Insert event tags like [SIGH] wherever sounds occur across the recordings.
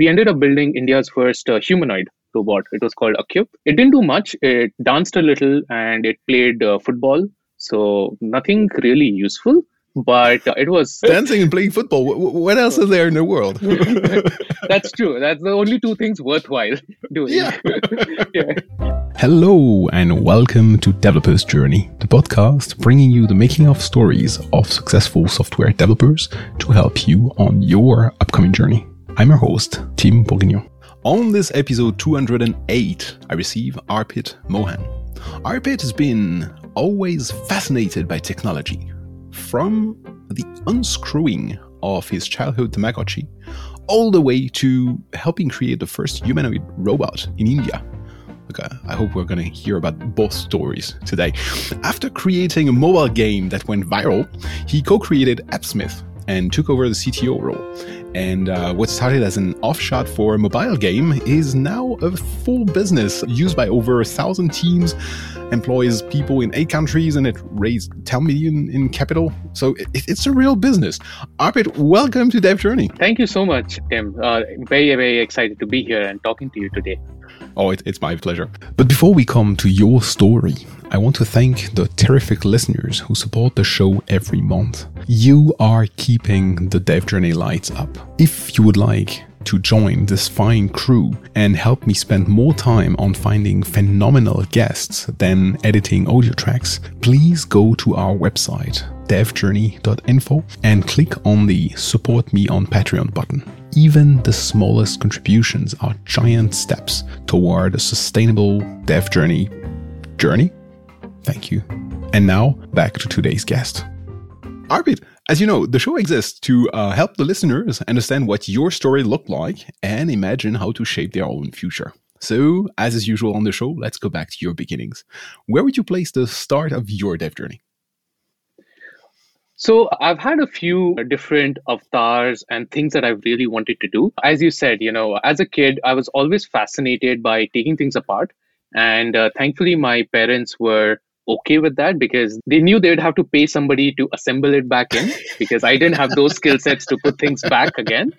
we ended up building India's first uh, humanoid robot. It was called Acyut. It didn't do much. It danced a little and it played uh, football. So nothing really useful but it was [LAUGHS] dancing and playing football. What else is there in the world? [LAUGHS] [LAUGHS] That's true. That's the only two things worthwhile doing. Yeah. yeah. Hello and welcome to Developer's Journey, the podcast bringing you the making of stories of successful software developers to help you on your upcoming journey. I'm your host, Tim Bourguignon. On this episode 208, I receive Arpit Mohan. Arpit has been always fascinated by technology from the unscrewing of his childhood Tamagotchi all the way to helping create the first humanoid robot in India. Okay, uh, I hope we're going to hear about both stories today. After creating a mobile game that went viral, he co created AppSmith and took over the CTO role. And uh, what started as an offshot for a mobile game is now a full business used by over a thousand teams, employs people in eight countries, and it raised 10 million in capital. So it, it's a real business. Arpit, welcome to Dev Journey. Thank you so much, Tim. Uh, very, very excited to be here and talking to you today. Oh, it, it's my pleasure. But before we come to your story, I want to thank the terrific listeners who support the show every month. You are keeping the Dev Journey lights up. If you would like to join this fine crew and help me spend more time on finding phenomenal guests than editing audio tracks, please go to our website, devjourney.info, and click on the Support Me on Patreon button. Even the smallest contributions are giant steps toward a sustainable dev journey. Journey? Thank you. And now, back to today's guest. Arpit, as you know, the show exists to uh, help the listeners understand what your story looked like and imagine how to shape their own future. So, as is usual on the show, let's go back to your beginnings. Where would you place the start of your dev journey? So I've had a few different avatars and things that I've really wanted to do. As you said, you know, as a kid, I was always fascinated by taking things apart. And uh, thankfully, my parents were okay with that because they knew they'd have to pay somebody to assemble it back in because I didn't have those skill sets to put things back again.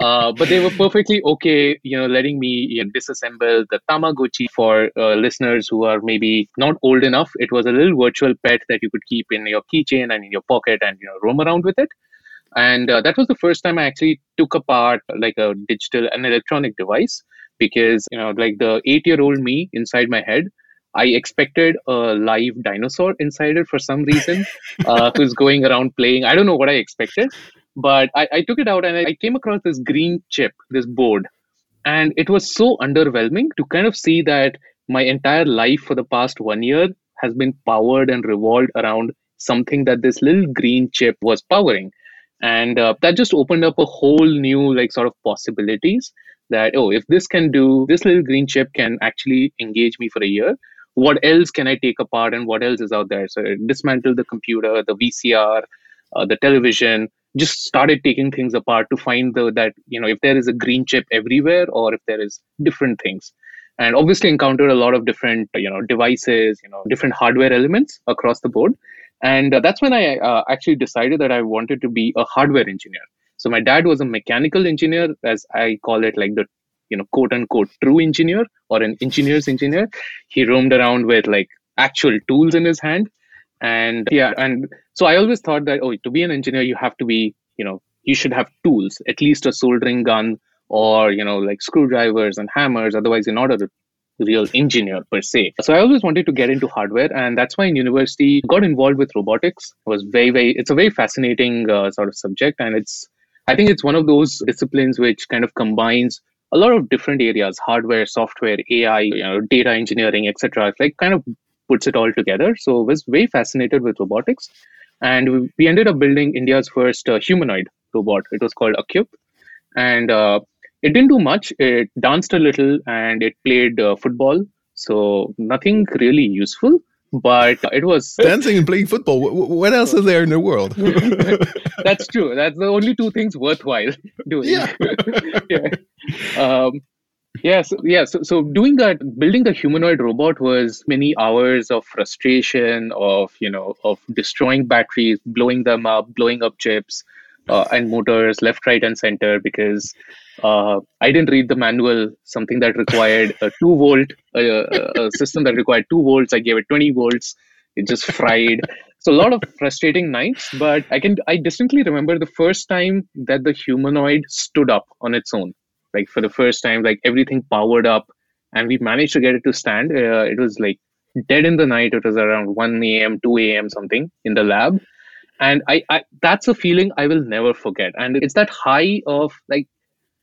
Uh, but they were perfectly okay, you know, letting me you know, disassemble the Tamagotchi for uh, listeners who are maybe not old enough. It was a little virtual pet that you could keep in your keychain and in your pocket and you know roam around with it. And uh, that was the first time I actually took apart like a digital an electronic device because you know like the eight year old me inside my head I expected a live dinosaur inside it for some reason, [LAUGHS] uh, who's going around playing. I don't know what I expected, but I, I took it out and I, I came across this green chip, this board, and it was so underwhelming to kind of see that my entire life for the past one year has been powered and revolved around something that this little green chip was powering and uh, that just opened up a whole new like sort of possibilities that oh if this can do this little green chip can actually engage me for a year what else can I take apart and what else is out there? So dismantle the computer, the VCR, uh, the television, just started taking things apart to find the, that, you know, if there is a green chip everywhere or if there is different things. And obviously encountered a lot of different, you know, devices, you know, different hardware elements across the board. And uh, that's when I uh, actually decided that I wanted to be a hardware engineer. So my dad was a mechanical engineer, as I call it, like the you know quote unquote true engineer or an engineer's engineer. He roamed around with like actual tools in his hand. And yeah and so i always thought that oh to be an engineer you have to be you know you should have tools at least a soldering gun or you know like screwdrivers and hammers. Otherwise you're not a real engineer per se. So i always wanted to get into hardware and that's why in university got involved with robotics. It was very very it's a very fascinating uh, sort of subject. And it's i think it's one of those disciplines which kind of combines a lot of different areas hardware software ai you know, data engineering etc like kind of puts it all together. So was very fascinated with robotics. And we ended up building india's first uh, humanoid robot. It was called Acyut and uh, it didn't do much. It danced a little and it played uh, football. So nothing really useful but it was [LAUGHS] dancing and playing football. What else is there in the world? [LAUGHS] [LAUGHS] That's true. That's the only two things worthwhile doing. Yeah. yeah. Um, yeah, so, yeah. So, so doing that, building the humanoid robot was many hours of frustration, of you know, of destroying batteries, blowing them up, blowing up chips, uh, and motors left, right, and center because uh, I didn't read the manual. Something that required a two volt, a system that required two volts. I gave it 20 volts. It just fried. So a lot of frustrating nights. But I can I distinctly remember the first time that the humanoid stood up on its own. Like for the first time, like everything powered up, and we managed to get it to stand. Uh, it was like dead in the night. It was around 1 a.m., 2 a.m. something in the lab and I, I that's a feeling i will never forget and it's that high of like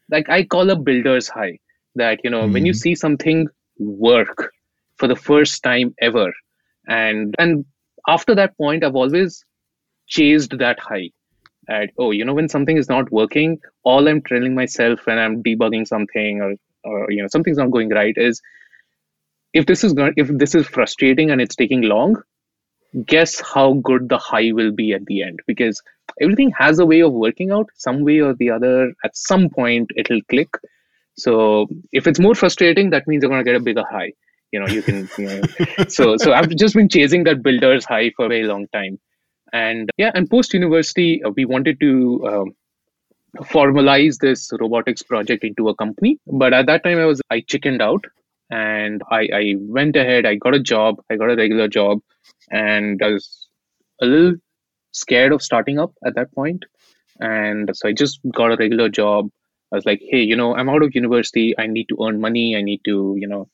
like i call a builder's high that you know mm-hmm. when you mm-hmm. see something work for the first time ever and and after that point i've always chased that high at oh you know when something is not working all i'm telling myself when i'm debugging something or or you know something's not going right is if this is going if this is frustrating and it's taking long guess how good the high will be at the end because everything has a way of working out. Some way or the other at some point it'll click. So if it's more frustrating that means you're going to get a bigger high. You know you can you know, [LAUGHS] so so i've just been chasing that builder's high for a very long time. And yeah and post university uh, we wanted to um, formalize this robotics project into a company. But at that time i was i chickened out. And I, I went ahead i got a job i got a regular job and i was a little scared of starting up at that point. And so i just got a regular job. I was like hey you know i'm out of university. I need to earn money. I need to you know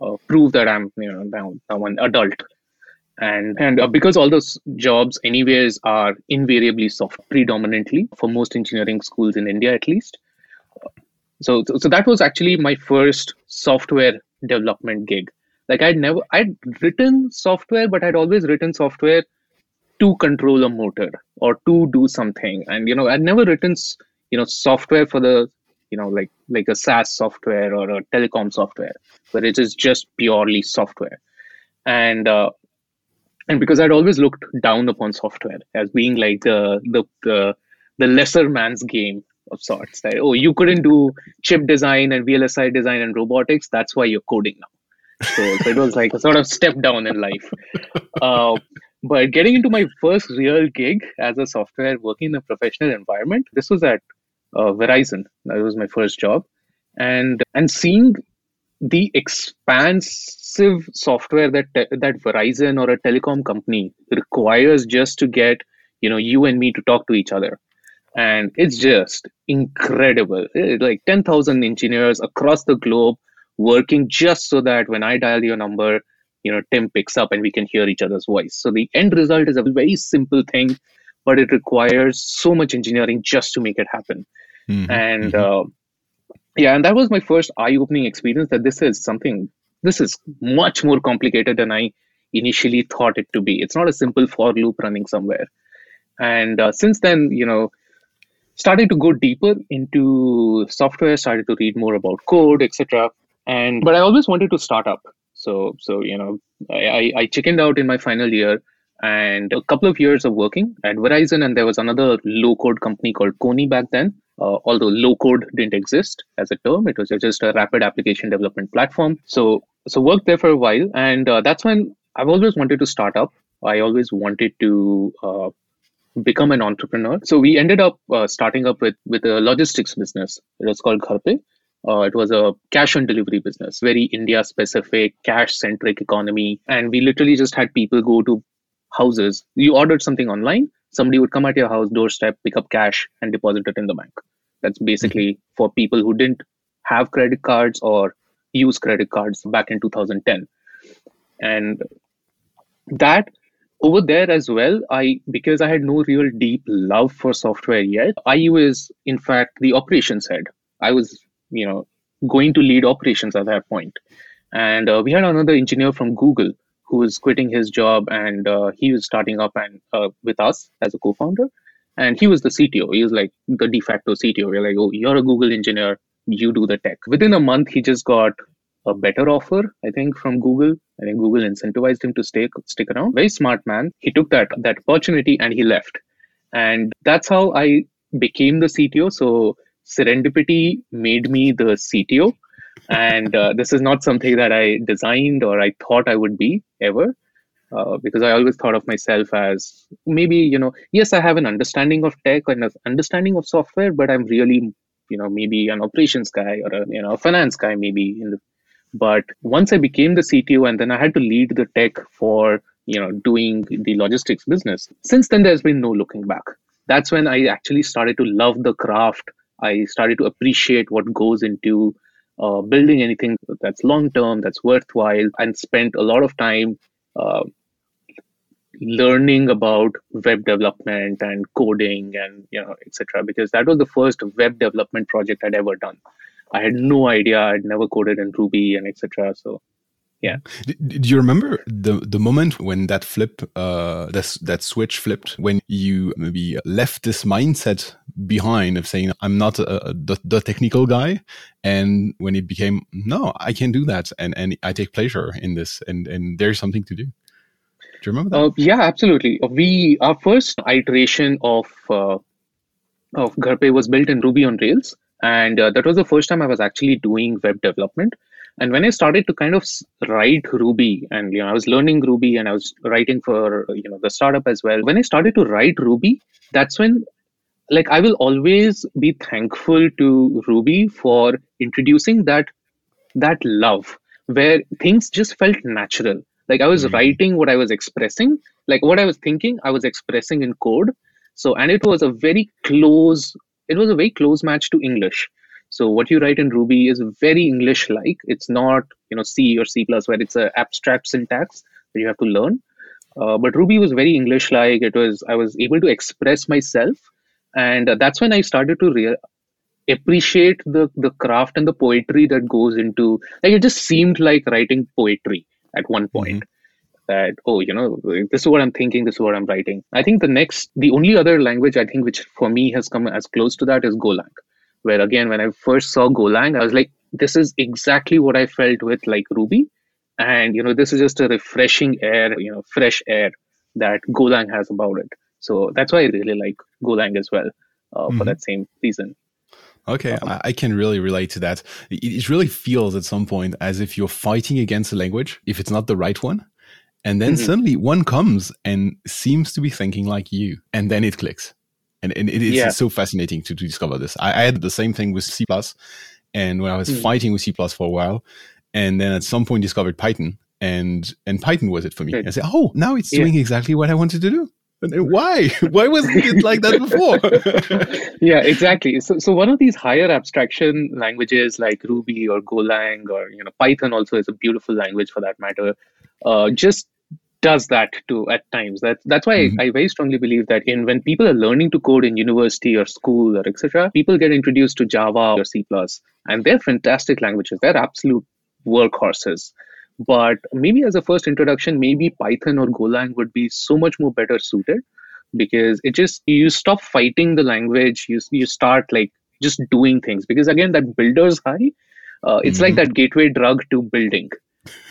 uh, prove that i'm you know now, now an adult. And and uh, because all those jobs anyways are invariably soft predominantly for most engineering schools in india at least. So so that was actually my first software development gig. Like I'd never I'd written software, but I'd always written software to control a motor or to do something. And you know, I'd never written you know software for the you know like like a SaaS software or a telecom software, where it is just purely software. And uh, and because I'd always looked down upon software as being like the the the, the lesser man's game of sorts. That oh, you couldn't do chip design and VLSI design and robotics. That's why you're coding now. So, so it was like a [LAUGHS] sort of step down in life. Uh, but getting into my first real gig as a software working in a professional environment, this was at uh, Verizon. That was my first job, and and seeing the expansive software that te- that Verizon or a telecom company requires just to get you know you and me to talk to each other and it's just incredible like 10000 engineers across the globe working just so that when i dial your number you know tim picks up and we can hear each other's voice so the end result is a very simple thing but it requires so much engineering just to make it happen mm-hmm. and mm-hmm. Uh, yeah and that was my first eye-opening experience that this is something this is much more complicated than i initially thought it to be it's not a simple for loop running somewhere and uh, since then you know started to go deeper into software, started to read more about code, etc. And but I always wanted to start up. So so you know I, I chickened out in my final year and a couple of years of working at Verizon, and there was another low code company called Kony back then. Uh, although low code didn't exist as a term, it was just a rapid application development platform. So so worked there for a while, and uh, that's when I've always wanted to start up. I always wanted to uh, become an entrepreneur. So we ended up uh, starting up with with a logistics business. It was called Gharpay. Uh, it was a cash on delivery business, very India specific, cash centric economy. And we literally just had people go to houses. You ordered something online, somebody would come at your house doorstep, pick up cash, and deposit it in the bank. That's basically mm-hmm. for people who didn't have credit cards or use credit cards back in 2010. And that over there as well i because i had no real deep love for software yet i was in fact the operations head i was you know going to lead operations at that point and uh, we had another engineer from google who was quitting his job and uh, he was starting up and uh, with us as a co-founder and he was the cto he was like the de facto cto we're like oh you're a google engineer you do the tech within a month he just got a better offer, I think, from Google. I think Google incentivized him to stay stick around. Very smart man. He took that that opportunity and he left. And that's how I became the CTO. So serendipity made me the CTO. And uh, this is not something that I designed or I thought I would be ever. uh, because I always thought of myself as maybe, you know, yes, I have an understanding of tech and an understanding of software, but I'm really, you know, maybe an operations guy or a, you know, a finance guy, maybe. The, but once I became the CTO and then I had to lead the tech for, you know, doing the logistics business, since then there's been no looking back. That's when I actually started to love the craft. I started to appreciate what goes into uh, building anything that's long term, that's worthwhile, and spent a lot of time uh, learning about web development and coding and you know etc because that was the first web development project i'd ever done. I had no idea i'd never coded in ruby and etc so yeah do you remember the the moment when that flip uh that, that switch flipped when you maybe left this mindset behind of saying i'm not a, a the, the, technical guy and when it became no i can do that and and i take pleasure in this and and there's something to do do you remember that? Uh, yeah, absolutely. We our first iteration of uh, of Ghar was built in Ruby on Rails, and uh, that was the first time I was actually doing web development. And when I started to kind of write Ruby, and you know, I was learning Ruby, and I was writing for you know the startup as well. When I started to write Ruby, that's when like I will always be thankful to Ruby for introducing that that love where things just felt natural like I was mm-hmm. writing what I was expressing, like what I was thinking, I was expressing in code. So, and it was a very close, it was a very close match to English. So what you write in Ruby is very English-like. It's not, you know, C or C++ plus where it's an abstract syntax that you have to learn. Uh, but Ruby was very English-like. It was I was able to express myself, and uh, that's when I started to appreciate the the craft and the poetry that goes into. Like it just seemed like writing poetry at one point. Mm-hmm. That oh, you know, this is what I'm thinking. This is what I'm writing. I think the next, the only other language I think which for me has come as close to that is Golang. Where again, when I first saw Golang, I was like, this is exactly what I felt with like Ruby, and you know, this is just a refreshing air, you know, fresh air that Golang has about it. So that's why I really like Golang as well uh, mm-hmm. for that same reason. Okay, um, I, can really relate to that. It, it, really feels at some point as if you're fighting against a language if it's not the right one. And then mm-hmm. suddenly one comes and seems to be thinking like you. And then it clicks. And, and it is yeah. so fascinating to, to discover this. I, I, had the same thing with C. And when I was mm. fighting with C for a while, and then at some point discovered Python, and and Python was it for me. Good. I said, oh, now it's yeah. doing exactly what I wanted to do. And why? [LAUGHS] Why wasn't it like that before? [LAUGHS] yeah, exactly. So, so one of these higher abstraction languages like Ruby or Golang or you know Python also is a beautiful language for that matter. Uh, just does that too at times. That that's why mm-hmm. I, I very strongly believe that in when people are learning to code in university or school or etc., people get introduced to Java or C plus, and they're fantastic languages. They're absolute workhorses. But maybe as a first introduction, maybe Python or Golang would be so much more better suited because it just you stop fighting the language. You you start like just doing things because again that builder's high. Uh, it's mm-hmm. like that gateway drug to building,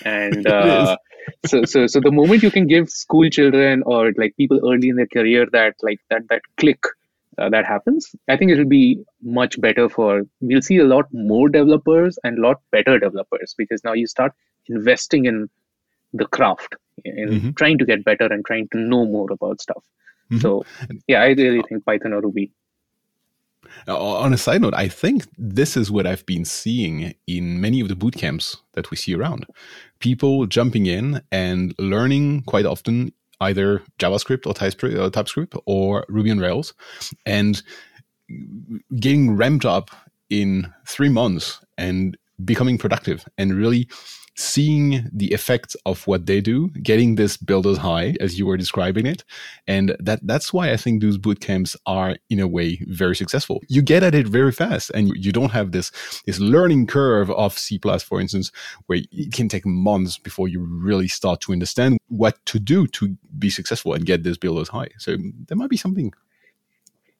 and [LAUGHS] uh, so so so the moment you can give school children or like people early in their career that like that that click uh, that happens, I think it'll be much better for. We'll see a lot more developers and a lot better developers because now you start investing in the craft, in mm-hmm. trying to get better and trying to know more about stuff. Mm-hmm. So, yeah, I really think Python or Ruby. Uh, on a side note, I think this is what I've been seeing in many of the boot camps that we see around. People jumping in and learning quite often either JavaScript or TypeScript or Ruby on Rails and getting ramped up in three months and becoming productive and really seeing the effects of what they do, getting this builder's high as you were describing it. And that that's why I think those boot camps are in a way very successful. You get at it very fast and you don't have this this learning curve of C plus, for instance, where it can take months before you really start to understand what to do to be successful and get this builder's high. So there might be something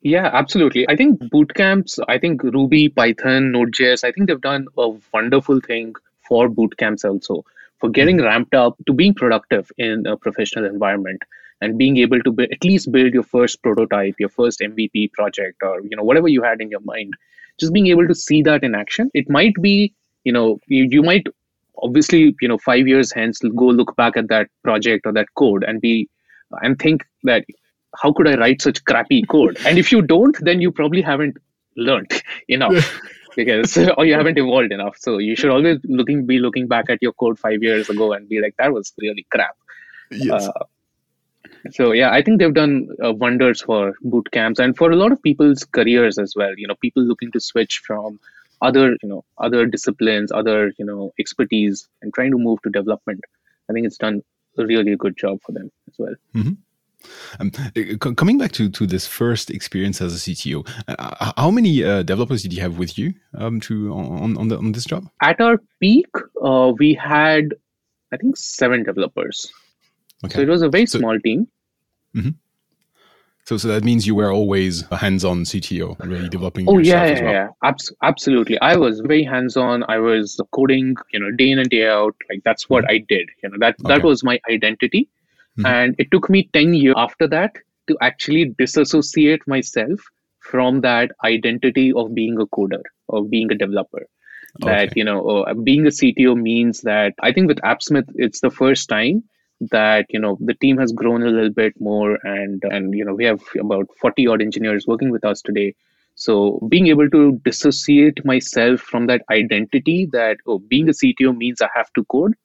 yeah, absolutely. I think boot camps, I think Ruby, Python, Node.js, I think they've done a wonderful thing for boot camps also for getting hmm. ramped up to being productive in a professional environment and being able to be, at least build your first prototype your first mvp project or you know whatever you had in your mind. Just being able to see that in action. It might be you know you, you might obviously, you know, five years hence, go look back at that project or that code and be and think that how could I write such crappy code? And if you don't, then you probably haven't learned [LAUGHS] enough because [LAUGHS] or you haven't evolved enough. So you should always looking be looking back at your code five years ago and be like, that was really crap. Yes. Uh, so yeah, I think they've done uh, wonders for boot camps and for a lot of people's careers as well. You know, people looking to switch from other you know other disciplines, other you know expertise, and trying to move to development. I think it's done a really good job for them as well. Mm-hmm. Um, uh, coming back to, to this first experience as a CTO, uh, how many uh, developers did you have with you um, to on on, the, on this job? At our peak, uh, we had I think seven developers. Okay. So it was a very so, small team. Mm-hmm. So, so that means you were always a hands-on CTO, really developing. Oh yeah, yeah, well. yeah, Abs- absolutely. I was very hands-on. I was coding, you know, day in and day out. Like that's what mm-hmm. I did. You know, that okay. that was my identity. Mm-hmm. And it took me ten years after that to actually disassociate myself from that identity of being a coder or being a developer. That you know, uh, being a CTO means that I think with AppSmith, it's the first time that you know the team has grown a little bit more and and you know we have about 40 odd engineers working with us today so being able to dissociate myself from that identity that oh being a cto means i have to code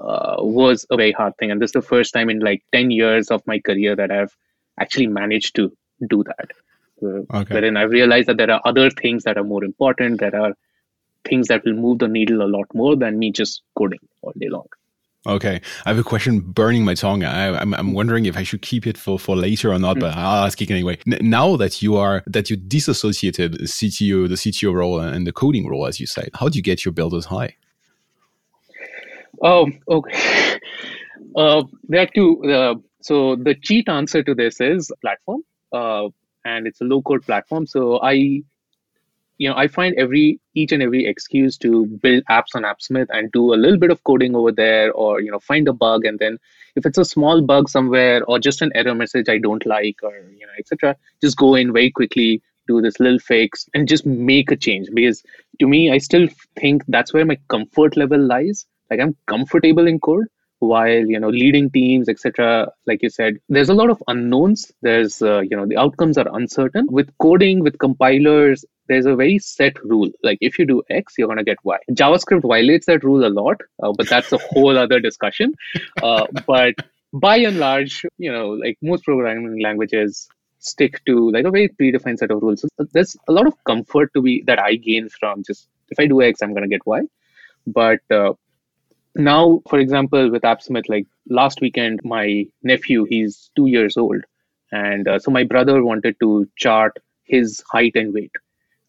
uh, was a very hard thing and this is the first time in like 10 years of my career that i've actually managed to do that uh, okay. wherein i realized that there are other things that are more important there are things that will move the needle a lot more than me just coding all day long Okay, I have a question burning my tongue. I, am I'm, I'm wondering if I should keep it for, for later or not, mm. but I'll ask it anyway. N- now that you are that you disassociated CTO, the CTO role and the coding role, as you said, how do you get your builders high? Oh, okay. [LAUGHS] Uh, there are two. Uh, so the cheat answer to this is platform, uh, and it's a low code platform. So I you know, I find every each and every excuse to build apps on AppSmith and do a little bit of coding over there, or you know, find a bug, and then if it's a small bug somewhere or just an error message I don't like, or you know, etc., just go in very quickly, do this little fix, and just make a change. Because to me, I still think that's where my comfort level lies. Like I'm comfortable in code, while you know leading teams etc like you said there's a lot of unknowns there's uh, you know the outcomes are uncertain with coding with compilers there's a very set rule. Like if you do X, you're going to get Y. JavaScript violates that rule a lot, uh, but that's a whole other discussion. Uh, but by and large, you know, like most programming languages stick to like a very predefined set of rules. So there's a lot of comfort to be that I gain from just if I do X, I'm going to get Y. But uh, now, for example, with AppSmith, like last weekend, my nephew, he's two years old. And uh, so my brother wanted to chart his height and weight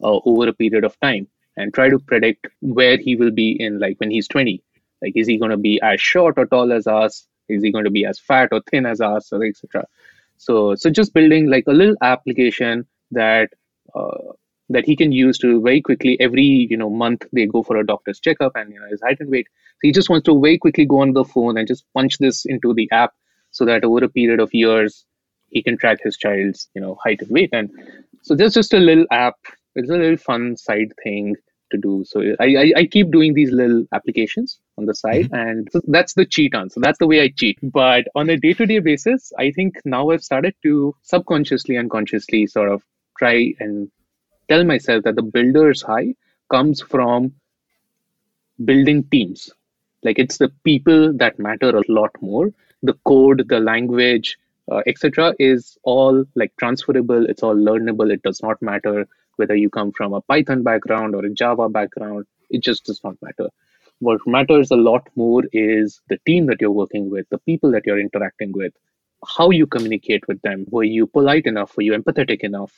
uh, over a period of time and try to predict where he will be in like when he's 20 like is he going to be as short or tall as us? Is he going to be as fat or thin as us? Or etc so so just building like a little application that uh, that he can use to very quickly every you know month they go for a doctor's checkup and you know his height and weight so he just wants to very quickly go on the phone and just punch this into the app so that over a period of years he can track his child's you know height and weight and so there's just a little app it's a little fun side thing to do. So I, I, I, keep doing these little applications on the side, mm-hmm. and so that's the cheat on. So that's the way I cheat. But on a day to day basis, I think now I've started to subconsciously unconsciously sort of try and tell myself that the builder's high comes from building teams. Like it's the people that matter a lot more. The code, the language, uh, etc., is all like transferable. It's all learnable. It does not matter whether you come from a Python background or a Java background, it just does not matter. What matters a lot more is the team that you're working with, the people that you're interacting with, how you communicate with them. Were you polite enough? Were you empathetic enough?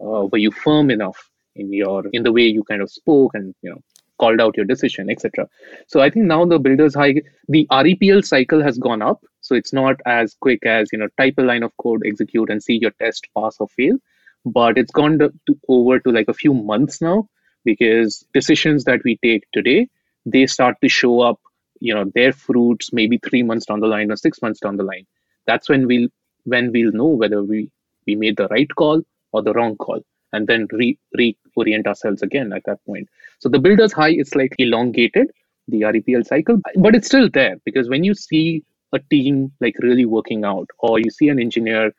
Uh, were you firm enough in your in the way you kind of spoke and you know called out your decision, etc. So I think now the builders high the REPL cycle has gone up. So it's not as quick as you know type a line of code, execute, and see your test pass or fail but it's gone to, to, over to like a few months now because decisions that we take today they start to show up you know their fruits maybe three months down the line or six months down the line that's when we'll when we'll know whether we we made the right call or the wrong call and then re reorient ourselves again at that point. So the builder's high is like elongated the REPL cycle, but it's still there because when you see a team like really working out, or you see an engineer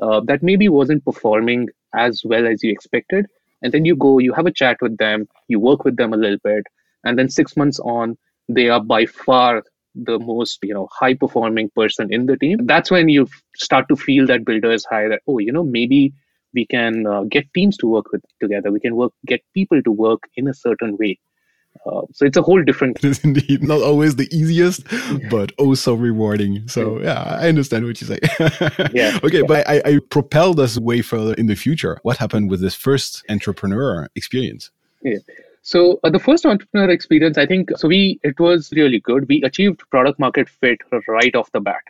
uh, that maybe wasn't performing as well as you expected, and then you go, you have a chat with them, you work with them a little bit, and then six months on, they are by far the most you know high performing person in the team. That's when you start to feel that builders high that oh you know maybe we can uh, get teams to work with together we can work get people to work in a certain way uh, so it's a whole different. It is indeed not always the easiest, but oh so rewarding. So yeah, I understand what you say. [LAUGHS] yeah. Okay, yeah. but I, I propelled us way further in the future. What happened with this first entrepreneur experience? Yeah. So uh, the first entrepreneur experience, I think, so we it was really good. We achieved product market fit right off the bat.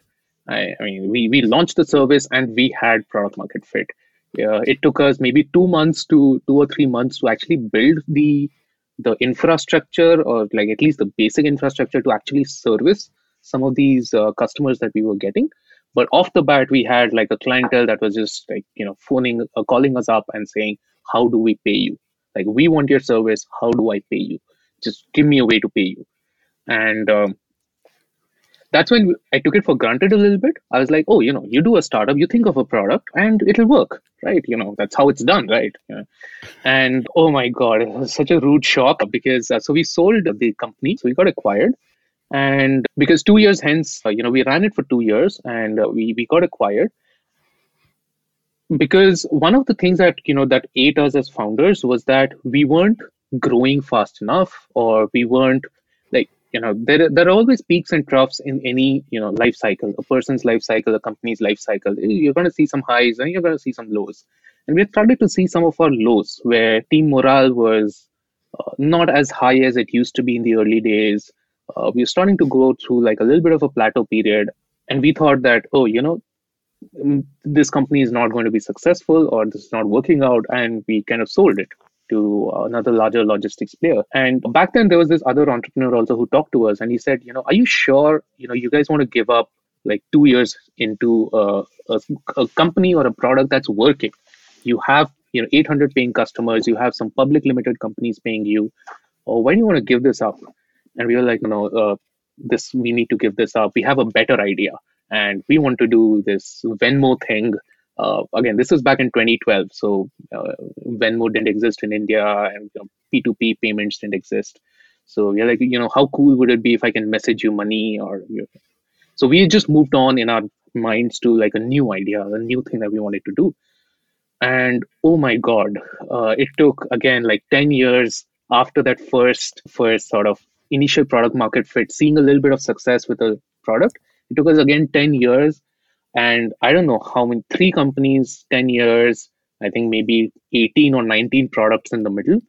I, I mean, we we launched the service and we had product market fit. Yeah, it took us maybe two months to two or three months to actually build the the infrastructure or like at least the basic infrastructure to actually service some of these uh, customers that we were getting. But off the bat we had like a clientele that was just like you know phoning uh, calling us up and saying how do we pay you? Like we want your service. How do i pay you? Just give me a way to pay you. And um, that's when I took it for granted a little bit. I was like, oh, you know, you do a startup, you think of a product, and it'll work, right? You know, that's how it's done, right? Yeah. And oh my God, it was such a rude shock because uh, so we sold the company, so we got acquired. And because two years hence, uh, you know, we ran it for two years and uh, we, we got acquired. Because one of the things that, you know, that ate us as founders was that we weren't growing fast enough or we weren't you know there, there are always peaks and troughs in any you know life cycle. A person's life cycle a company's life cycle you're going to see some highs and you're going to see some lows. And we started to see some of our lows where team morale was uh, not as high as it used to be in the early days. Uh, we were starting to go through like a little bit of a plateau period. And we thought that oh you know mm, this company is not going to be successful or this is not working out and we kind of sold it to another larger logistics player. And back then, there was this other entrepreneur also who talked to us, and he said, you know, are you sure, you know, you guys want to give up like two years into a, a, company or a product that's working? You have, you know, 800 paying customers. You have some public limited companies paying you. Or why do you want to give this up? And we were like, know, uh, this we need to give this up. We have a better idea, and we want to do this Venmo thing uh, again, this was back in 2012, so uh, Venmo didn't exist in India, and you know, P2P payments didn't exist. So we're like, you know, how cool would it be if I can message you money? Or you know. so we just moved on in our minds to like a new idea, a new thing that we wanted to do. And oh my god, uh, it took again like 10 years after that first first sort of initial product market fit, seeing a little bit of success with a product. It took us again 10 years and i don't know how many three companies 10 years i think maybe 18 or 19 products in the middle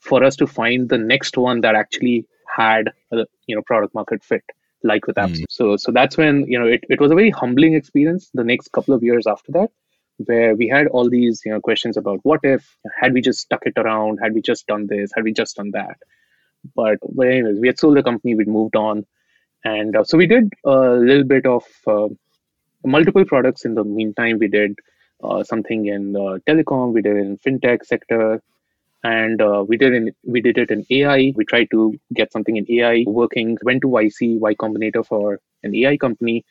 for us to find the next one that actually had a you know product market fit like with apps. Mm. so so that's when you know it, it was a very humbling experience the next couple of years after that where we had all these you know questions about what if had we just stuck it around had we just done this had we just done that. But well, anyways we had sold the company we'd moved on. And uh, so we did a little bit of uh, multiple products in the meantime. We did uh, something in uh, telecom, we did in fintech sector, and uh, we did in we did it in AI. We tried to get something in AI working. Went to YC Y Combinator for an AI company.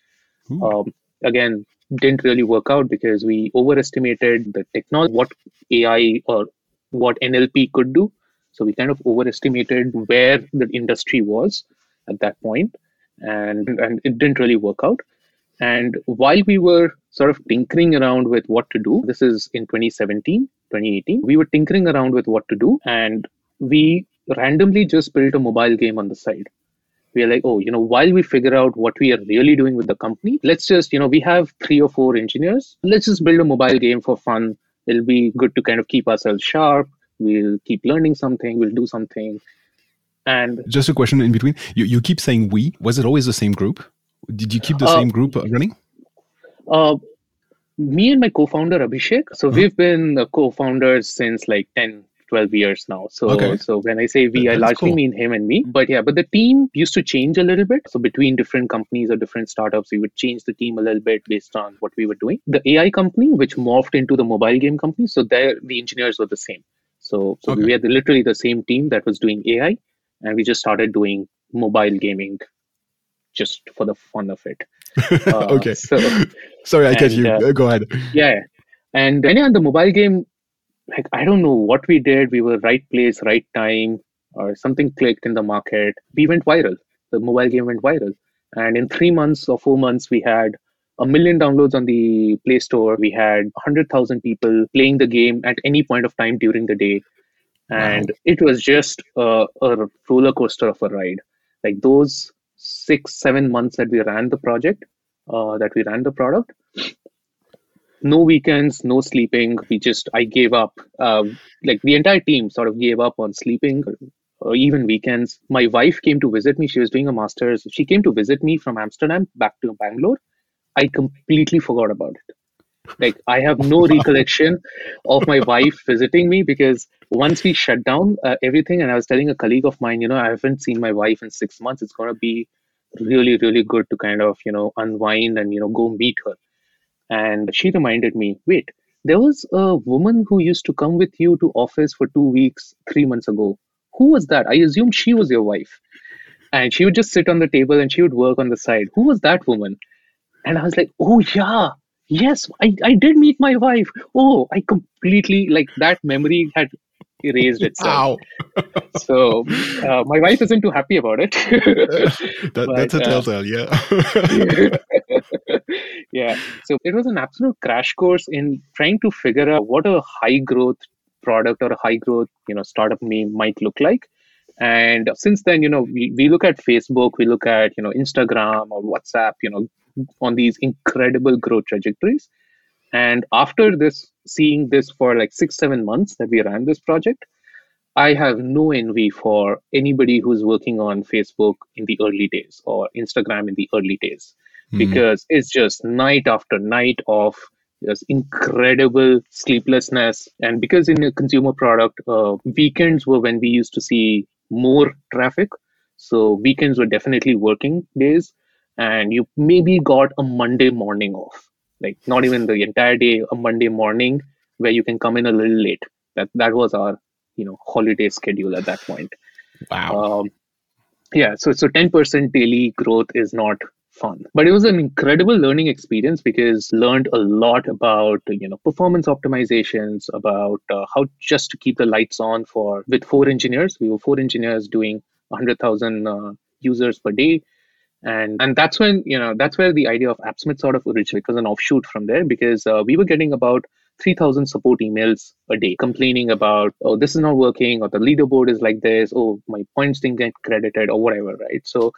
Hmm. Um, again, didn't really work out because we overestimated the technology, what AI or what NLP could do. So we kind of overestimated where the industry was at that point, and and it didn't really work out. And while we were sort of tinkering around with what to do, this is in 2017, 2018, we were tinkering around with what to do. And we randomly just built a mobile game on the side. We are like, oh, you know, while we figure out what we are really doing with the company, let's just, you know, we have three or four engineers. Let's just build a mobile game for fun. It'll be good to kind of keep ourselves sharp. We'll keep learning something. We'll do something. And just a question in between. You, you keep saying we. Was it always the same group? Did you keep the uh, same group running? Uh, me and my co-founder Abhishek. So uh-huh. we've been co-founders since like 10, 12 years now. So okay. so when I say we, That's I largely cool. mean him and me. But yeah, but the team used to change a little bit. So between different companies or different startups, we would change the team a little bit based on what we were doing. The AI company, which morphed into the mobile game company, so there the engineers were the same. So so okay. we had literally the same team that was doing AI, and we just started doing mobile gaming just for the fun of it. [LAUGHS] Uh, okay. So, [LAUGHS] Sorry, I and, cut you. Uh, Go ahead. Yeah. And then on the mobile game, like I don't know what we did. We were right place, right time, or something clicked in the market. We went viral. The mobile game went viral. And in three months or four months, we had a million downloads on the Play Store. We had 100,000 people playing the game at any point of time during the day. And wow. it was just a, a roller coaster of a ride. Like those six, seven months that we ran the project, uh, that we ran the product, no weekends, no sleeping. We just, I gave up. Uh, like the entire team sort of gave up on sleeping or even weekends. My wife came to visit me. She was doing a master's. She came to visit me from Amsterdam back to Bangalore. I completely forgot about it. Like I have no recollection of my wife visiting me because once we shut down uh, everything, and I was telling a colleague of mine, you know, I haven't seen my wife in six months. It's gonna be really, really good to kind of you know unwind and you know go meet her. And she reminded me, wait, there was a woman who used to come with you to office for two weeks three months ago. Who was that? I assumed she was your wife. And she would just sit on the table and she would work on the side. Who was that woman? And I was like, oh, yeah, yes, I, I did meet my wife. Oh, I completely, like, that memory had erased itself. [LAUGHS] so uh, my wife isn't too happy about it. [LAUGHS] that, but, that's a uh, telltale, uh, yeah. [LAUGHS] yeah. So it was an absolute crash course in trying to figure out what a high growth product or a high growth, you know, startup may might look like. And since then, you know, we, we look at Facebook, we look at, you know, Instagram or WhatsApp, you know, on these incredible growth trajectories. And after this, seeing this for like six, seven months that we ran this project, I have no envy for anybody who's working on Facebook in the early days or Instagram in the early days, mm-hmm. because it's just night after night of just incredible sleeplessness. And because in a consumer product, uh, weekends were when we used to see more traffic. So weekends were definitely working days and you maybe got a Monday morning off, like not even the entire day, a Monday morning where you can come in a little late. That that was our you know holiday schedule at that point. Wow. Um, yeah, so so ten percent daily growth is not fun, but it was an incredible learning experience because learned a lot about you know performance optimizations, about uh, how just to keep the lights on for with four engineers. We were four engineers doing hundred thousand uh, users per day and and that's when you know that's where the idea of appsmith sort of originated it was an offshoot from there because uh, we were getting about 3000 support emails a day complaining about oh this is not working or the leaderboard is like this oh my points didn't get credited or whatever right? So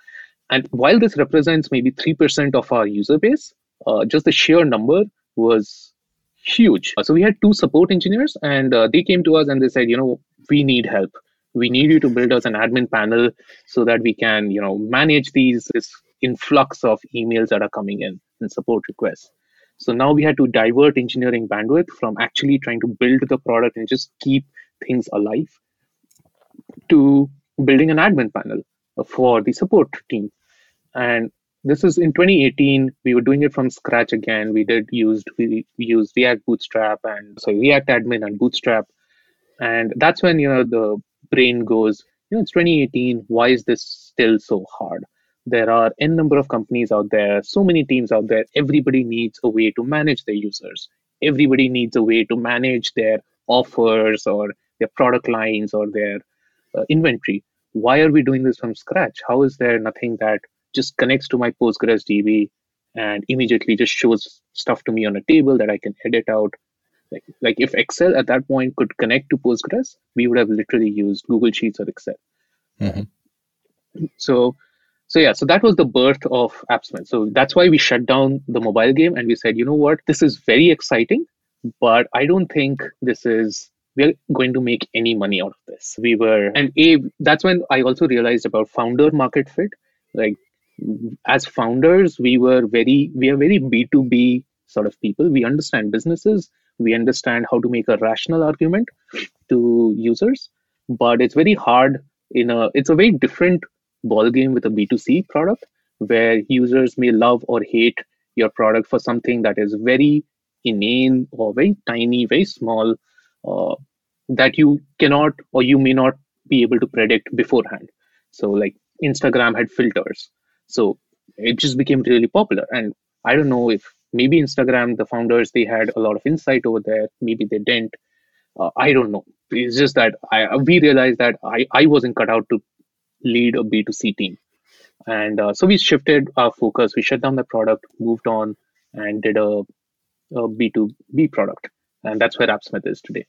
and while this represents maybe 3% of our user base uh, just the sheer number was huge. So we had two support engineers and uh, they came to us and they said you know we need help we need you to build us an admin panel so that we can you know manage these this influx of emails that are coming in and support requests. So now we had to divert engineering bandwidth from actually trying to build the product and just keep things alive to building an admin panel for the support team. And this is in 2018 we were doing it from scratch again. We did used we, used react bootstrap and so react admin and bootstrap. And that's when you know the brain goes, you know, it's 2018. Why is this still so hard? There are n number of companies out there, so many teams out there. Everybody needs a way to manage their users. Everybody needs a way to manage their offers or their product lines or their uh, inventory. Why are we doing this from scratch? How is there nothing that just connects to my Postgres DB and immediately just shows stuff to me on a table that I can edit out like, like if Excel at that point could connect to Postgres, we would have literally used Google Sheets or Excel. Mm-hmm. So, so yeah, so that was the birth of AppSmith. So that's why we shut down the mobile game and we said, you know what, this is very exciting, but I don't think this is we're going to make any money out of this. We were, and A, that's when I also realized about founder market fit. Like as founders, we were very, we are very B2B sort of people. We understand businesses we understand how to make a rational argument to users but it's very hard in a it's a very different ball game with a b2c product where users may love or hate your product for something that is very inane or very tiny very small uh, that you cannot or you may not be able to predict beforehand so like Instagram had filters. So it just became really popular. And I don't know if maybe Instagram, the founders, they had a lot of insight over there. Maybe they didn't. Uh, I don't know. It's just that I we realized that I, I wasn't cut out to lead a B2C team. And uh, so we shifted our focus. We shut down the product, moved on, and did a a B2B product. And that's where AppSmith is today.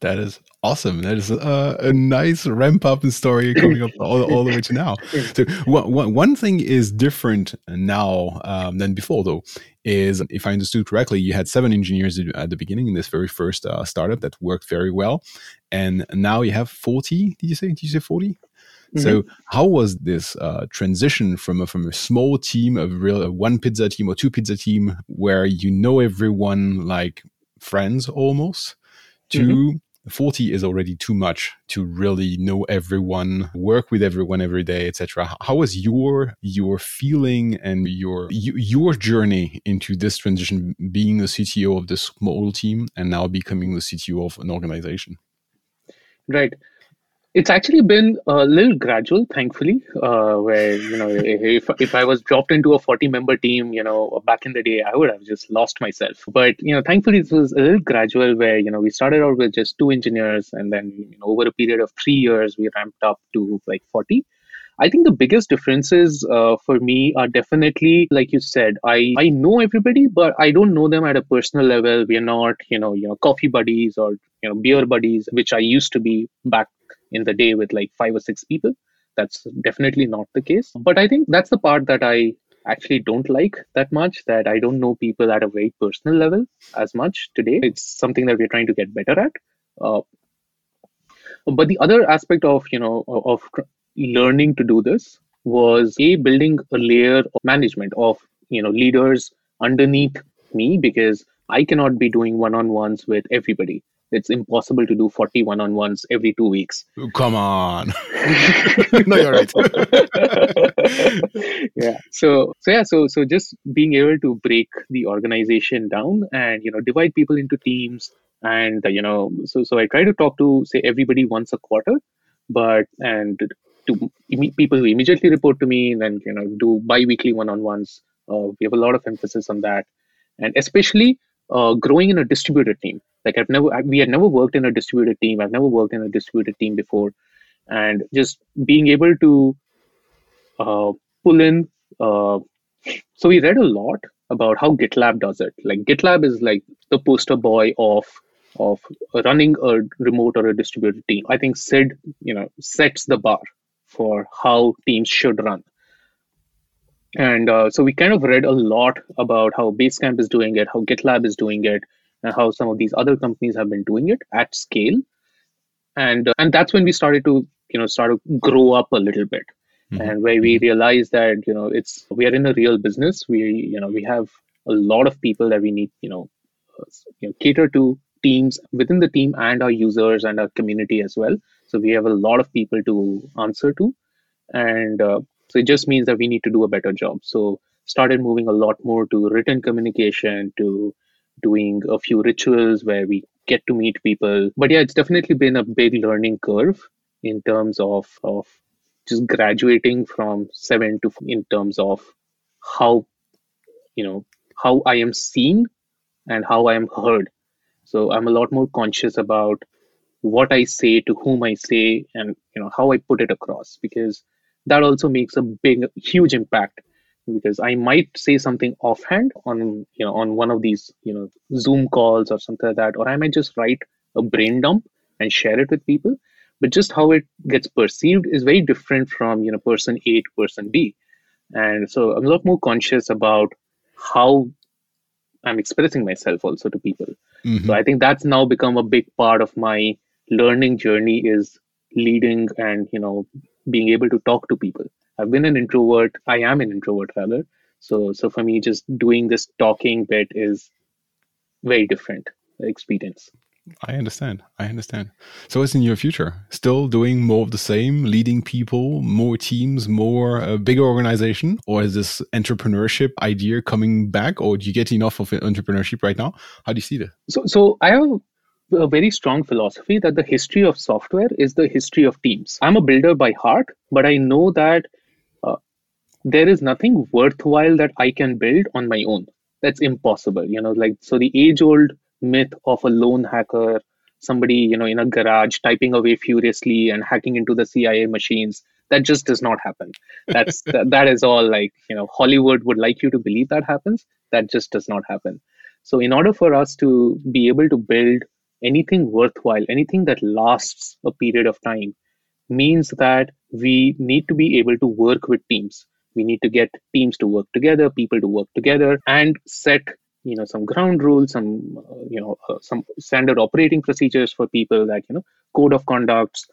That is awesome. That is a, a nice ramp up story coming up all, all the way to now. So one, one thing is different now um, than before, though, is if I understood correctly, you had seven engineers at the beginning in this very first uh, startup that worked very well, and now you have forty. Did you say? Did you say 40 mm-hmm. So how was this uh, transition from a, from a small team, a real a one pizza team or two pizza team, where you know everyone like friends almost, to mm-hmm 40 is already too much to really know everyone work with everyone every day etc how was your your feeling and your your journey into this transition being the cto of this small team and now becoming the cto of an organization? Right it's actually been a little gradual, thankfully. Uh, where you know, [LAUGHS] if if I was dropped into a forty-member team, you know, back in the day, I would have just lost myself. But you know, thankfully, it was a little gradual. Where you know, we started out with just two engineers, and then you know, over a period of three years, we ramped up to like forty. I think the biggest differences uh, for me are definitely, like you said, I, I know everybody, but I don't know them at a personal level. We are not, you know, you know, coffee buddies or you know, beer buddies, which I used to be back in the day with like five or six people. That's definitely not the case. But I think that's the part that I actually don't like that much that I don't know people at a very personal level as much today. It's something that we're trying to get better at. Uh, but the other aspect of you know of learning to do this was a building a layer of management of you know leaders underneath me because I cannot be doing one-on-ones with everybody it's impossible to do 40 one-on-ones every two weeks. Come on. [LAUGHS] No you're right. [LAUGHS] Yeah. So so yeah so so just being able to break the organization down and you know divide people into teams and uh, you know so so i try to talk to say everybody once a quarter but and to people who immediately report to me and then you know do bi-weekly one-on-ones uh, we have a lot of emphasis on that. And especially uh, growing in a distributed team. Like I've never, we had never worked in a distributed team. I've never worked in a distributed team before, and just being able to uh, pull in. Uh, so we read a lot about how GitLab does it. Like GitLab is like the poster boy of of running a remote or a distributed team. I think Sid, you know, sets the bar for how teams should run. And uh, so we kind of read a lot about how Basecamp is doing it, how GitLab is doing it, and how some of these other companies have been doing it at scale. And uh, and that's when we started to you know start to grow up a little bit, mm-hmm. and where we mm-hmm. realized that you know it's we are in a real business. We you know we have a lot of people that we need you know, uh, you know cater to teams within the team and our users and our community as well. So we have a lot of people to answer to, and uh, so it just means that we need to do a better job. So started moving a lot more to written communication, to doing a few rituals where we get to meet people. But yeah, it's definitely been a big learning curve in terms of of just graduating from seven to in terms of how you know how I am seen and how I am heard. So I'm a lot more conscious about what I say, to whom I say, and you know how I put it across because that also makes a big huge impact because i might say something offhand on you know on one of these you know zoom calls or something like that or i might just write a brain dump and share it with people but just how it gets perceived is very different from you know person a to person b and so i'm a lot more conscious about how i'm expressing myself also to people mm-hmm. so i think that's now become a big part of my learning journey is leading and you know being able to talk to people. I've been an introvert. I am an introvert rather. So so for me, just doing this talking bit is very different experience. I understand. I understand. So, what's in your future? Still doing more of the same, leading people, more teams, more uh, bigger organization, or is this entrepreneurship idea coming back, or do you get enough of entrepreneurship right now? How do you see that? So, so I have a very strong philosophy that the history of software is the history of teams. I'm a builder by heart, but I know that there is nothing worthwhile that I can build on my own. That's impossible. You know, like, so the age old myth of a lone hacker, somebody, you know, in a garage typing away furiously and hacking into the CIA machines, that just does not happen. That's, [LAUGHS] that, that is all like, you know, Hollywood would like you to believe that happens. That just does not happen. So, in order for us to be able to build anything worthwhile, anything that lasts a period of time, means that we need to be able to work with teams. We need to get teams to work together, people to work together, and set you know some ground rules, some uh, you know uh, some standard operating procedures for people that you know code of conducts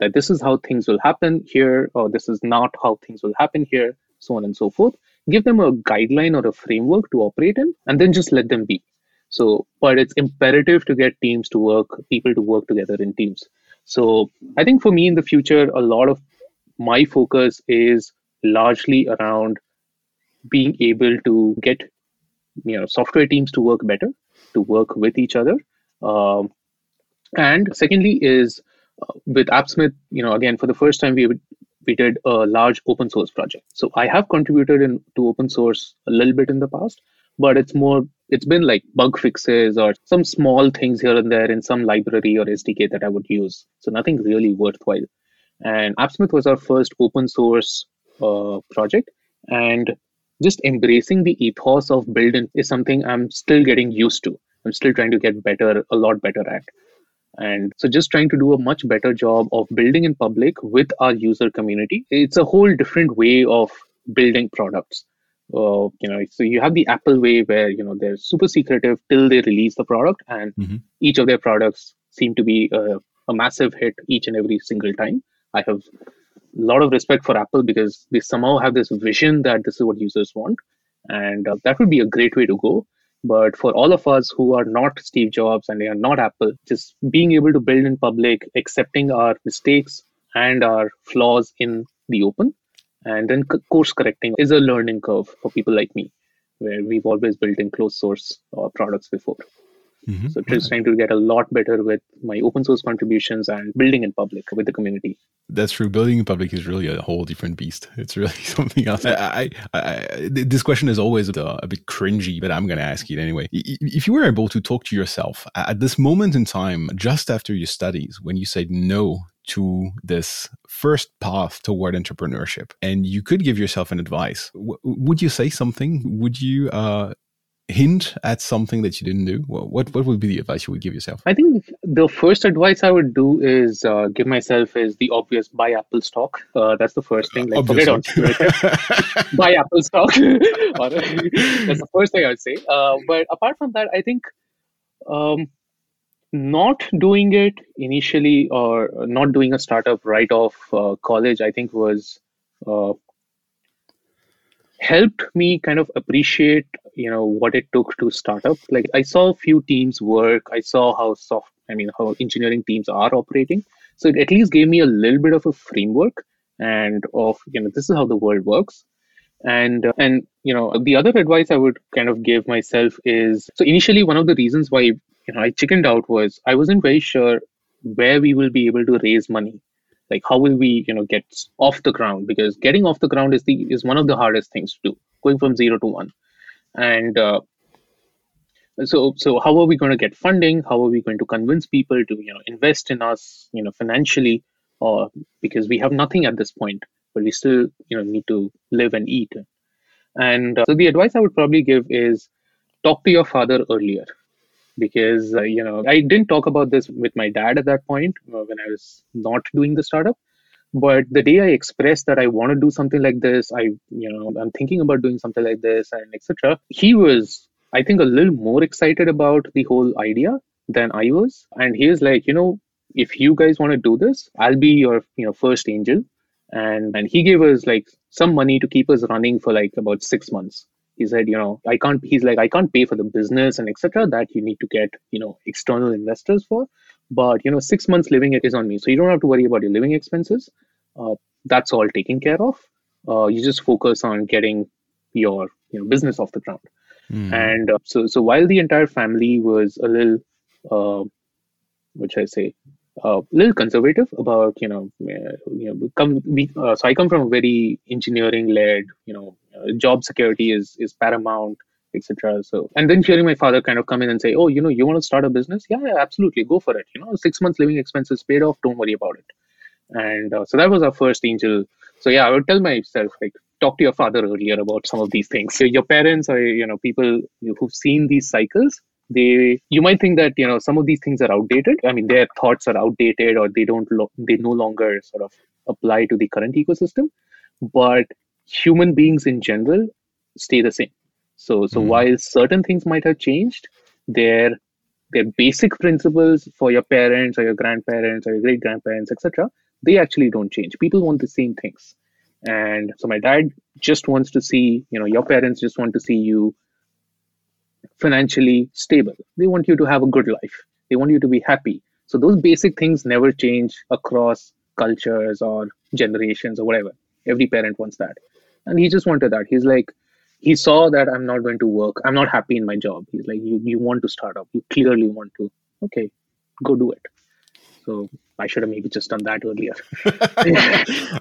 that this is how things will happen here, or this is not how things will happen here, so on and so forth give them a guideline or a framework to operate in, and then just let them be. So, but it's imperative to get teams to work, people to work together in teams. So, I think for me in the future, a lot of my focus is largely around being able to get you know software teams to work better, to work with each other. Um, and secondly, is uh, with AppSmith, you know, again for the first time we we did a large open source project. So I have contributed in, to open source a little bit in the past, but it's more it's been like bug fixes or some small things here and there in some library or SDK that I would use. So nothing really worthwhile. And AppSmith was our first open source uh, project, and just embracing the ethos of building is something I'm still getting used to. I'm still trying to get better, a lot better at. And so just trying to do a much better job of building in public with our user community. It's a whole different way of building products. Uh, you know, so you have the Apple way where, you know, they're super secretive till they release the product and mm-hmm. each of their products seem to be a, a massive hit each and every single time. I have lot of respect for Apple because they somehow have this vision that this is what users want. And uh, that would be a great way to go. But for all of us who are not Steve Jobs and they are not Apple, just being able to build in public, accepting our mistakes and our flaws in the open, and then course correcting is a learning curve for people like me, where we've always built in closed source uh, products before. Mm-hmm. So just trying to get a lot better with my open source contributions and building in public with the community. That's true. Building in public is really a whole different beast. [LAUGHS] It's really [LAUGHS] something else. I, I, I, this question is always a, a bit cringy, but I'm going to ask it anyway. If you were able to talk to yourself at this moment in time, just after your studies, when you said no to this first path toward entrepreneurship and you could give yourself an advice w- would you say something would you uh, hint at something that you didn't do? What what would be the advice you would give yourself? I think the first advice I would do is uh, give myself is the obvious buy Apple stock. Uh, that's the first thing. Like forget on [LAUGHS] buy [LAUGHS] Apple stock. [LAUGHS] that's the first thing I would say. Uh, but apart from that, I think um, not doing it initially or not doing a startup right off uh, college, I think was uh, helped me kind of appreciate you know what it took to start up. Like i saw a few teams work. I saw how soft i mean how engineering teams are operating. So it at least gave me a little bit of a framework and of you know this is how the world works. And uh, and you know the other advice i would kind of give myself is so initially one of the reasons why you know i chickened out was i wasn't very sure where we will be able to raise money. Like how will we you know get off the ground? Because getting off the ground is the is one of the hardest things to do going from zero to one and uh, so so how are we going to get funding? How are we going to convince people to you know invest in us you know financially? Or because we have nothing at this point but we still you know need to live and eat. And uh, so the advice i would probably give is talk to your father earlier. Because uh, you know i didn't talk about this with my dad at that point uh, when i was not doing the startup but the day i expressed that i want to do something like this i you know i'm thinking about doing something like this and etc he was i think a little more excited about the whole idea than i was. And he was like you know if you guys want to do this i'll be your you know first angel. And and he gave us like some money to keep us running for like about six months. He said you know i can't he's like i can't pay for the business and etc that you need to get you know external investors for but you know six months living it is on me. So you don't have to worry about your living expenses. Uh, that's all taken care of. Uh, you just focus on getting your you know business off the ground. Mm. and uh, so so while the entire family was a little uh, which I say a uh, little conservative about you know uh, you know come we, uh, so I come from a very engineering led you know uh, job security is is paramount etc so and then hearing my father kind of come in and say oh you know you want to start a business? Yeah, absolutely go for it you know six months living expenses paid off don't worry about it. And uh, so that was our first angel. So yeah i would tell myself like talk to your father earlier about some of these things. So your parents or you know people who've seen these cycles. They you might think that you know some of these things are outdated. I mean their thoughts are outdated or they don't lo- they no longer sort of apply to the current ecosystem. But human beings in general stay the same so so mm. while certain things might have changed their their basic principles for your parents or your grandparents or your great grandparents etc they actually don't change people want the same things and so my dad just wants to see you know your parents just want to see you financially stable. They want you to have a good life. They want you to be happy. So those basic things never change across cultures or generations or whatever. Every parent wants that. And he just wanted that. He's like, he saw that I'm not going to work. I'm not happy in my job. He's like, you, you want to start up. You clearly want to. Okay, go do it. So I should have maybe just done that earlier. [LAUGHS] [LAUGHS]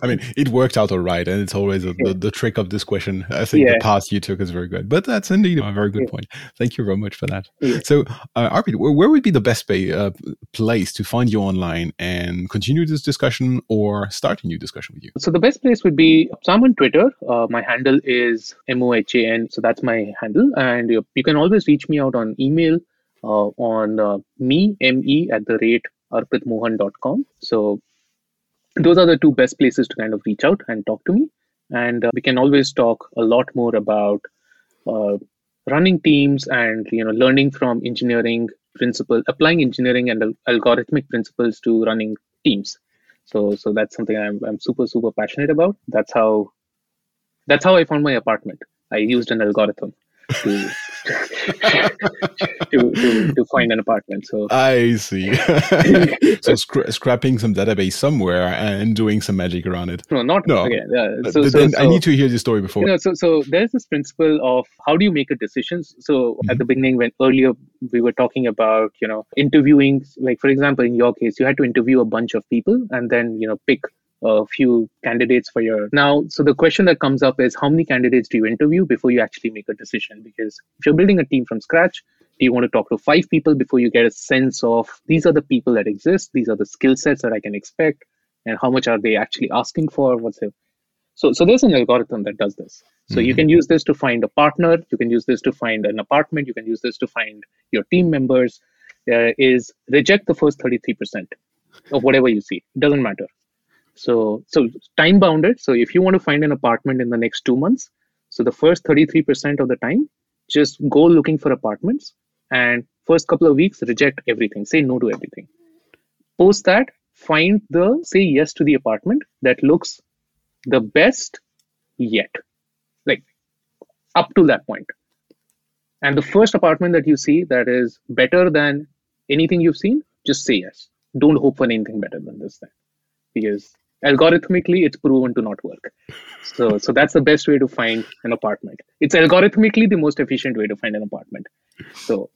I mean, it worked out all right, and it's always a, the, the trick of this question. I think yeah. the path you took is very good, but that's indeed a very good yeah. point. Thank you very much for that. Yeah. So, uh, Arpit, where, where, would be the best pay, uh, place to find you online and continue this discussion or start a new discussion with you? So, the best place would be so I'm on Twitter. Uh, my handle is mohan, so that's my handle, and you, you can always reach me out on email. Uh, on uh, me me at the rate arpitmohan.com. So those are the two best places to kind of reach out and talk to me. And uh, we can always talk a lot more about uh, running teams and you know learning from engineering principles, applying engineering and algorithmic principles to running teams. So so that's something I'm I'm super super passionate about. That's how that's how I found my apartment. I used an algorithm to to, to, to find an apartment. So I see. [LAUGHS] so scra- scrapping some database somewhere and doing some magic around it. No, not no. Again, yeah. So, so, so, I need to hear the story before. You know, so so there's this principle of how do you make a decision. So mm-hmm. at the beginning, when earlier we were talking about you know interviewing, like for example, in your case, you had to interview a bunch of people and then you know pick a few candidates for your now so the question that comes up is how many candidates do you interview before you actually make a decision? Because if you're building a team from scratch do you want to talk to five people before you get a sense of these are the people that exist these are the skill sets that i can expect and how much are they actually asking for what's it so so there's an algorithm that does this. So mm-hmm. you can use this to find a partner you can use this to find an apartment you can use this to find your team members uh, is reject the first 33% of whatever you see. It doesn't matter so so time bounded. So if you want to find an apartment in the next two months, so the first 33% of the time, just go looking for apartments and first couple of weeks reject everything. Say no to everything. Post that, find the say yes to the apartment that looks the best yet. Like up to that point. And the first apartment that you see that is better than anything you've seen, just say yes. Don't hope for anything better than this thing. Because algorithmically it's proven to not work. So so that's the best way to find an apartment. It's algorithmically the most efficient way to find an apartment. So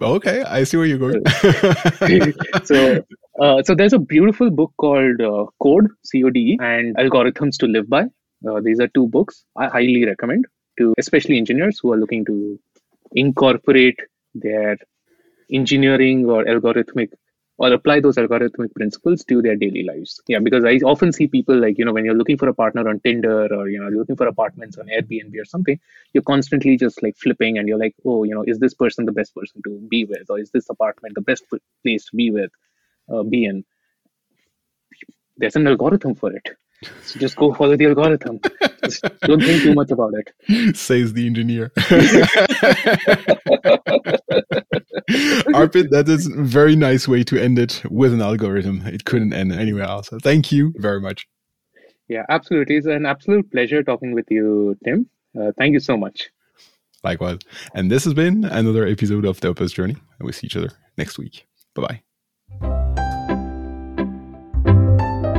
okay i see where you're going. [LAUGHS] So uh, so there's a beautiful book called uh, code code and algorithms to live by. Uh, these are two books i highly recommend to especially engineers who are looking to incorporate their engineering or algorithmic or apply those algorithmic principles to their daily lives. Yeah, because I often see people like, you know, when you're looking for a partner on Tinder or, you know, looking for apartments on Airbnb or something, you're constantly just like flipping and you're like, oh, you know, is this person the best person to be with? Or is this apartment the best place to be with, uh, be in? There's an algorithm for it. So just go follow the algorithm. Just don't think too much about it. [LAUGHS] Says the engineer. [LAUGHS] [LAUGHS] Arpit, that is a very nice way to end it with an algorithm. It couldn't end anywhere else. So thank you very much. Yeah, absolutely. It's an absolute pleasure talking with you, Tim. Uh, thank you so much. Likewise. And this has been another episode of Developer's Journey. And we'll see each other next week. Bye bye.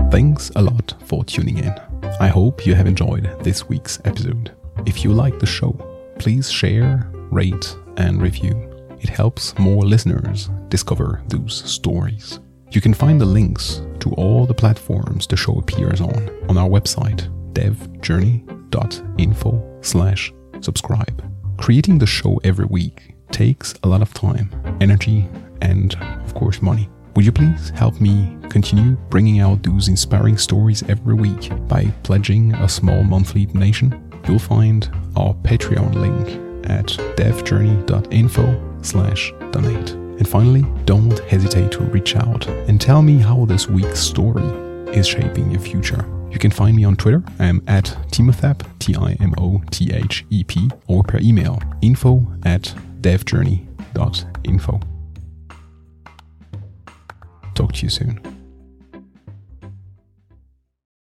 Thanks a lot for tuning in. I hope you have enjoyed this week's episode. If you like the show, please share, rate, and review it helps more listeners discover those stories. You can find the links to all the platforms the show appears on on our website, devjourney.info slash subscribe. Creating the show every week takes a lot of time, energy, and of course money. Would you please help me continue bringing out those inspiring stories every week by pledging a small monthly donation? You'll find our Patreon link at devjourney.info slash donate. And finally, don't hesitate to reach out and tell me how this week's story is shaping your future. You can find me on Twitter. I'm at Timothep, T-I-M-O-T-H-E-P, or per email, info at devjourney.info. Talk to you soon.